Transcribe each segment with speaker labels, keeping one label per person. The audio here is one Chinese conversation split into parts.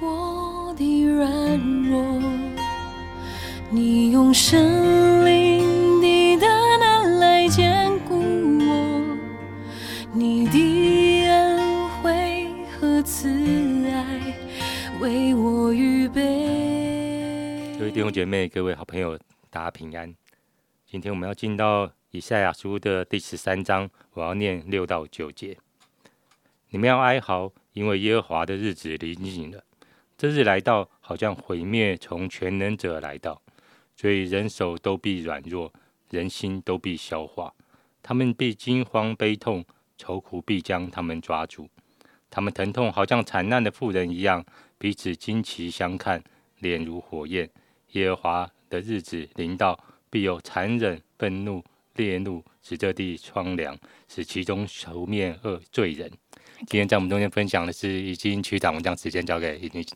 Speaker 1: 我的软弱，你用生灵的大能来坚固我，你的恩惠和慈爱为我预备。
Speaker 2: 各位弟兄姐妹、各位好朋友，大家平安。今天我们要进到以赛亚书的第十三章，我要念六到九节。你们要哀嚎，因为耶和华的日子临近了。这日来到，好像毁灭从全能者来到，所以人手都必软弱，人心都必消化。他们必惊慌悲痛，愁苦必将他们抓住。他们疼痛，好像惨难的妇人一样，彼此惊奇相看，脸如火焰。耶和华的日子临到，必有残忍、愤怒、烈怒，使这地苍凉，使其中愁面恶罪人。今天在我们中间分享的是已经区长，我们将时间交给已经。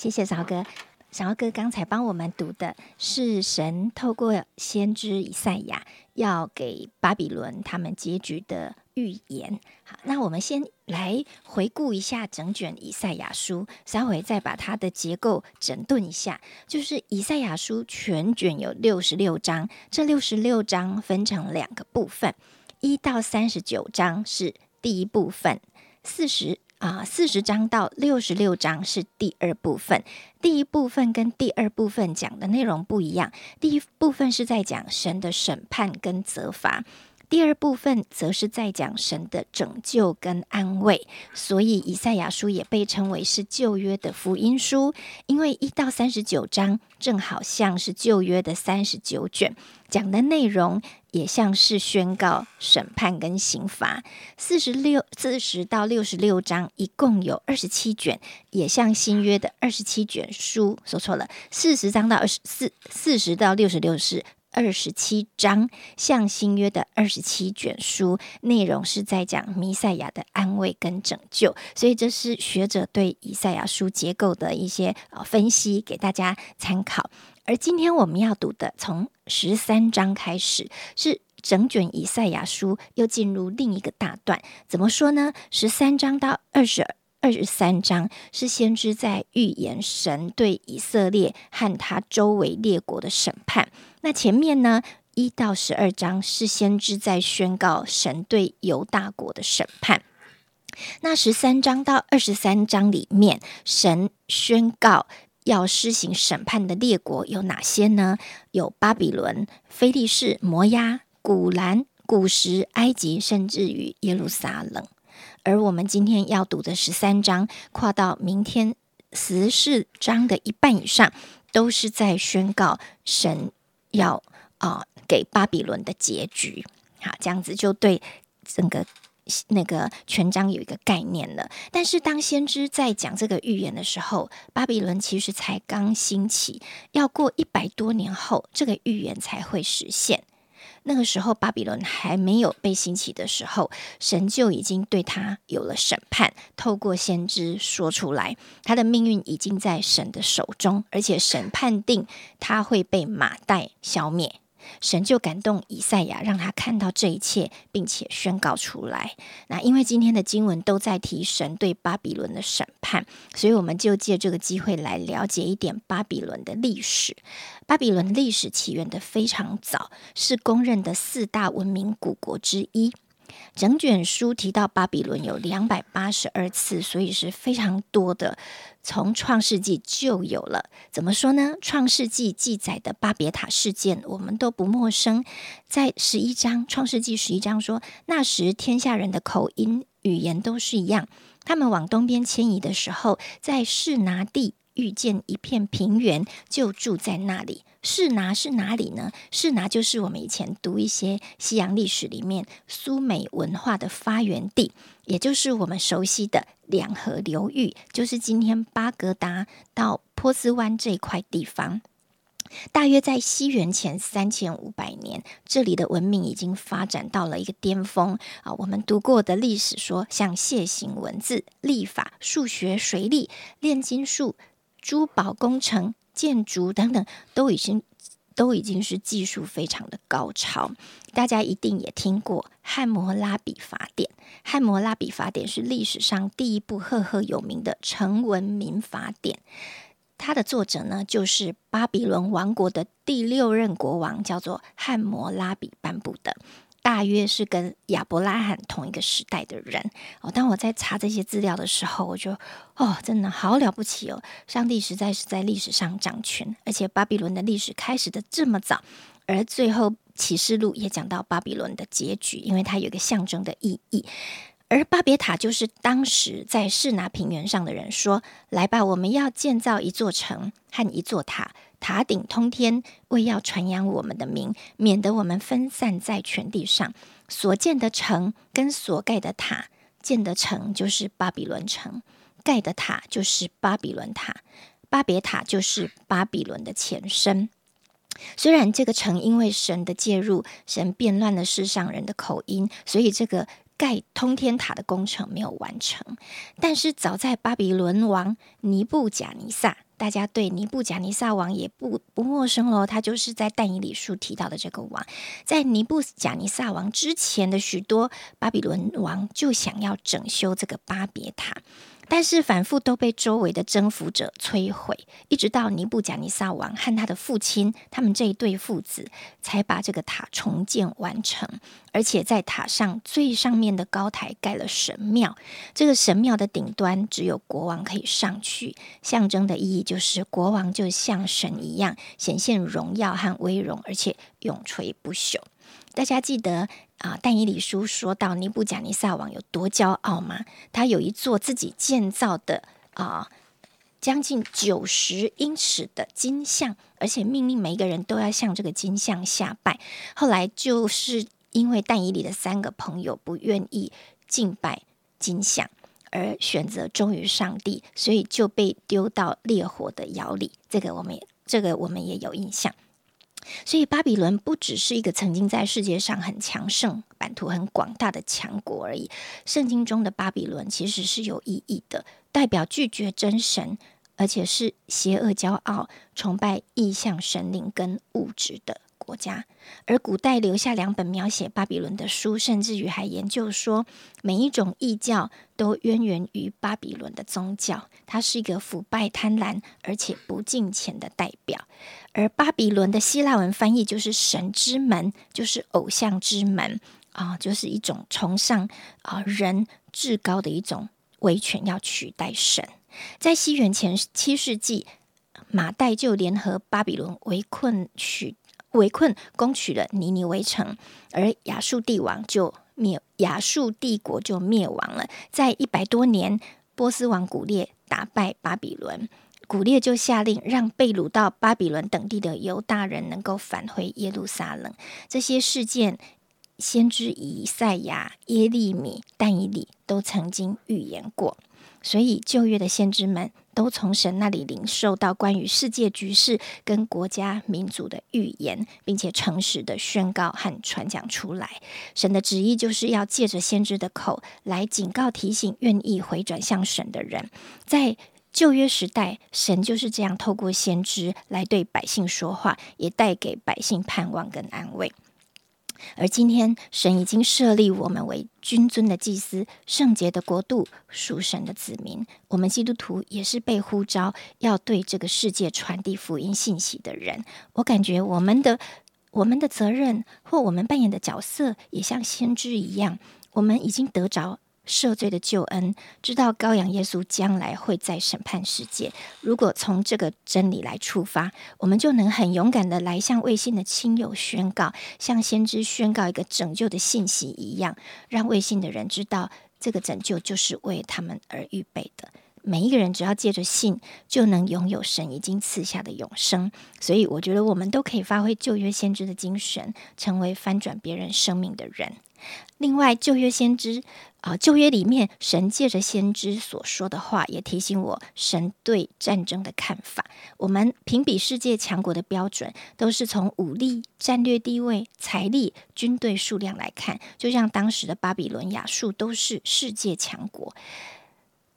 Speaker 3: 谢谢韶哥，韶哥刚才帮我们读的是神透过先知以赛亚要给巴比伦他们结局的预言。好，那我们先来回顾一下整卷以赛亚书，稍微再把它的结构整顿一下。就是以赛亚书全卷有六十六章，这六十六章分成两个部分，一到三十九章是第一部分，四十。啊，四十章到六十六章是第二部分。第一部分跟第二部分讲的内容不一样。第一部分是在讲神的审判跟责罚，第二部分则是在讲神的拯救跟安慰。所以以赛亚书也被称为是旧约的福音书，因为一到三十九章正好像是旧约的三十九卷，讲的内容。也像是宣告审判跟刑罚，四十六四十到六十六章一共有二十七卷，也像新约的二十七卷书。说错了，四十章到二十四四十到六十六是二十七章，像新约的二十七卷书，内容是在讲弥赛亚的安慰跟拯救。所以这是学者对以赛亚书结构的一些呃分析，给大家参考。而今天我们要读的，从十三章开始，是整卷以赛亚书又进入另一个大段。怎么说呢？十三章到二十二十三章是先知在预言神对以色列和他周围列国的审判。那前面呢，一到十二章是先知在宣告神对犹大国的审判。那十三章到二十三章里面，神宣告。要施行审判的列国有哪些呢？有巴比伦、菲利士、摩押、古兰、古时、埃及，甚至于耶路撒冷。而我们今天要读的十三章，跨到明天十四章的一半以上，都是在宣告神要啊给巴比伦的结局。好，这样子就对整个。那个全章有一个概念了，但是当先知在讲这个预言的时候，巴比伦其实才刚兴起，要过一百多年后，这个预言才会实现。那个时候，巴比伦还没有被兴起的时候，神就已经对他有了审判，透过先知说出来，他的命运已经在神的手中，而且神判定他会被马代消灭。神就感动以赛亚，让他看到这一切，并且宣告出来。那因为今天的经文都在提神对巴比伦的审判，所以我们就借这个机会来了解一点巴比伦的历史。巴比伦历史起源的非常早，是公认的四大文明古国之一。整卷书提到巴比伦有两百八十二次，所以是非常多的。从创世纪就有了，怎么说呢？创世纪记载的巴别塔事件，我们都不陌生。在十一章，创世纪十一章说，那时天下人的口音语言都是一样。他们往东边迁移的时候，在士拿地遇见一片平原，就住在那里。士拿是哪里呢？士拿就是我们以前读一些西洋历史里面苏美文化的发源地，也就是我们熟悉的两河流域，就是今天巴格达到波斯湾这块地方。大约在西元前三千五百年，这里的文明已经发展到了一个巅峰啊！我们读过的历史说，像楔形文字、历法、数学、水利、炼金术、珠宝工程。建筑等等都已经都已经是技术非常的高超。大家一定也听过《汉谟拉比法典》，《汉谟拉比法典》是历史上第一部赫赫有名的成文民法典。它的作者呢，就是巴比伦王国的第六任国王，叫做汉谟拉比颁布的。大约是跟亚伯拉罕同一个时代的人哦。当我在查这些资料的时候，我就哦，真的好了不起哦！上帝实在是在历史上掌权，而且巴比伦的历史开始的这么早，而最后启示录也讲到巴比伦的结局，因为它有一个象征的意义。而巴别塔就是当时在士拿平原上的人说：“来吧，我们要建造一座城和一座塔。”塔顶通天，为要传扬我们的名，免得我们分散在全地上。所建的城跟所盖的塔，建的城就是巴比伦城，盖的塔就是巴比伦塔。巴别塔就是巴比伦的前身。虽然这个城因为神的介入，神变乱了世上人的口音，所以这个盖通天塔的工程没有完成。但是早在巴比伦王尼布贾尼撒。大家对尼布贾尼撒王也不不陌生喽，他就是在但以理书提到的这个王。在尼布贾尼撒王之前的许多巴比伦王就想要整修这个巴别塔。但是反复都被周围的征服者摧毁，一直到尼布贾尼撒王和他的父亲，他们这一对父子才把这个塔重建完成。而且在塔上最上面的高台盖了神庙，这个神庙的顶端只有国王可以上去，象征的意义就是国王就像神一样，显现荣耀和威荣，而且永垂不朽。大家记得啊，但以理书说到尼布贾尼撒王有多骄傲吗？他有一座自己建造的啊，将近九十英尺的金像，而且命令每一个人都要向这个金像下拜。后来就是因为但以理的三个朋友不愿意敬拜金像，而选择忠于上帝，所以就被丢到烈火的窑里。这个我们也这个我们也有印象。所以，巴比伦不只是一个曾经在世界上很强盛、版图很广大的强国而已。圣经中的巴比伦其实是有意义的，代表拒绝真神，而且是邪恶、骄傲、崇拜异象神灵跟物质的。国家，而古代留下两本描写巴比伦的书，甚至于还研究说，每一种异教都渊源于巴比伦的宗教，它是一个腐败贪婪而且不敬虔的代表。而巴比伦的希腊文翻译就是“神之门”，就是偶像之门啊，就是一种崇尚啊人至高的一种威权，要取代神。在西元前七世纪，马代就联合巴比伦围困许。围困攻取了尼尼微城，而亚述帝王就灭亚述帝国就灭亡了。在一百多年，波斯王古列打败巴比伦，古列就下令让被掳到巴比伦等地的犹大人能够返回耶路撒冷。这些事件，先知以赛亚、耶利米、但以理都曾经预言过。所以旧约的先知们都从神那里领受到关于世界局势跟国家民族的预言，并且诚实的宣告和传讲出来。神的旨意就是要借着先知的口来警告、提醒愿意回转向神的人。在旧约时代，神就是这样透过先知来对百姓说话，也带给百姓盼望跟安慰。而今天，神已经设立我们为君尊的祭司、圣洁的国度、属神的子民。我们基督徒也是被呼召要对这个世界传递福音信息的人。我感觉我们的我们的责任或我们扮演的角色，也像先知一样，我们已经得着。赦罪的救恩，知道羔羊耶稣将来会在审判世界。如果从这个真理来出发，我们就能很勇敢的来向卫信的亲友宣告，向先知宣告一个拯救的信息一样，让卫信的人知道，这个拯救就是为他们而预备的。每一个人只要借着信，就能拥有神已经赐下的永生。所以，我觉得我们都可以发挥旧约先知的精神，成为翻转别人生命的人。另外，旧约先知啊，旧约里面神借着先知所说的话，也提醒我神对战争的看法。我们评比世界强国的标准，都是从武力、战略地位、财力、军队数量来看。就像当时的巴比伦、亚述都是世界强国，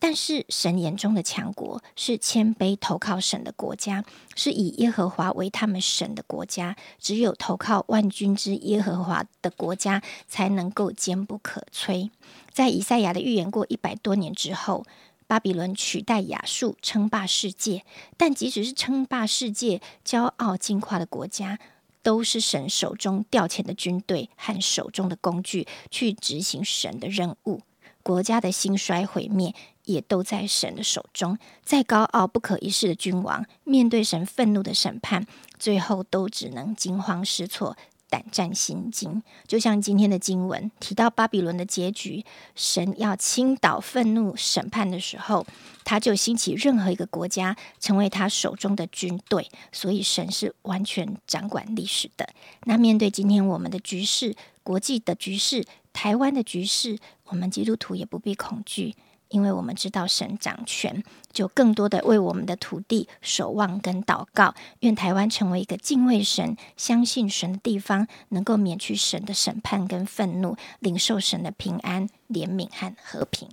Speaker 3: 但是神眼中的强国是谦卑投靠神的国家，是以耶和华为他们神的国家。只有投靠万军之耶和华的国家，才能够坚不可摧。在以赛亚的预言过一百多年之后，巴比伦取代亚述称霸世界。但即使是称霸世界、骄傲进化的国家，都是神手中调遣的军队和手中的工具，去执行神的任务。国家的兴衰毁灭，也都在神的手中。再高傲不可一世的君王，面对神愤怒的审判，最后都只能惊慌失措、胆战心惊。就像今天的经文提到巴比伦的结局，神要倾倒愤怒审判的时候，他就兴起任何一个国家成为他手中的军队。所以神是完全掌管历史的。那面对今天我们的局势，国际的局势。台湾的局势，我们基督徒也不必恐惧，因为我们知道神掌权，就更多的为我们的土地守望跟祷告，愿台湾成为一个敬畏神、相信神的地方，能够免去神的审判跟愤怒，领受神的平安、怜悯和和平。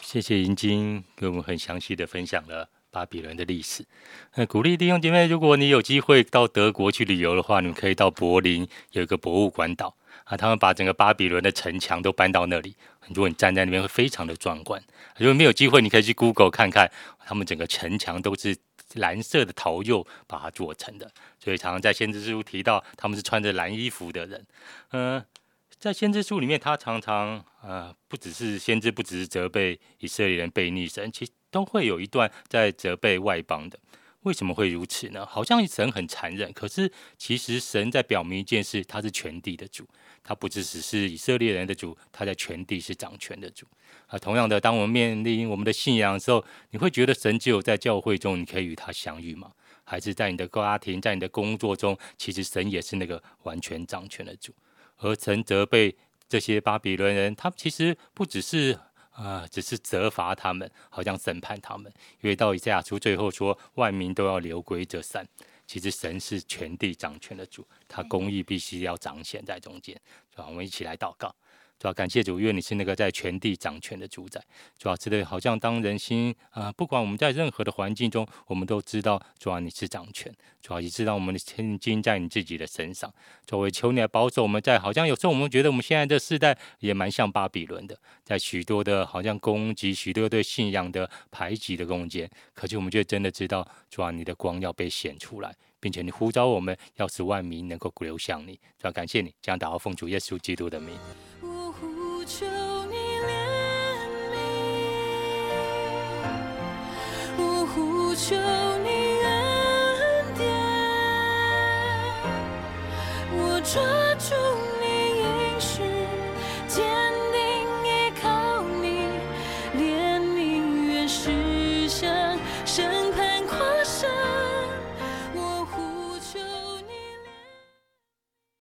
Speaker 2: 谢谢银晶给我们很详细的分享了巴比伦的历史。那鼓励弟兄姐妹，如果你有机会到德国去旅游的话，你们可以到柏林有一个博物馆岛。啊，他们把整个巴比伦的城墙都搬到那里，如果你站在那边会非常的壮观。如果没有机会，你可以去 Google 看看，他们整个城墙都是蓝色的陶釉把它做成的。所以常常在先知书提到他们是穿着蓝衣服的人。嗯，在先知书里面，他常常呃不只是先知，不只是责备以色列人背逆神，其实都会有一段在责备外邦的。为什么会如此呢？好像神很残忍，可是其实神在表明一件事，他是全地的主。他不只只是以色列人的主，他在全地是掌权的主啊。同样的，当我们面临我们的信仰的时候，你会觉得神只有在教会中你可以与他相遇吗？还是在你的家庭、在你的工作中，其实神也是那个完全掌权的主？而神责备这些巴比伦人，他其实不只是啊，只是责罚他们，好像审判他们。因为到以赛亚书最后说，万民都要流归这山。其实神是全地掌权的主，他公义必须要彰显在中间，让？我们一起来祷告。主要感谢主，因为你是那个在全地掌权的主宰。主要知道，好像当人心啊，不管我们在任何的环境中，我们都知道，主啊你是掌权。主要也知道我们的千金在你自己的身上。作为求你来保守我们，在好像有时候我们觉得我们现在的世代也蛮像巴比伦的，在许多的好像攻击、许多对信仰的排挤的攻坚。可是我们却真的知道，主啊你的光要被显出来。并且你呼召我们，要使万民能够流向你，主要感谢你，将祷告奉主耶稣基督的名。
Speaker 1: 抓住。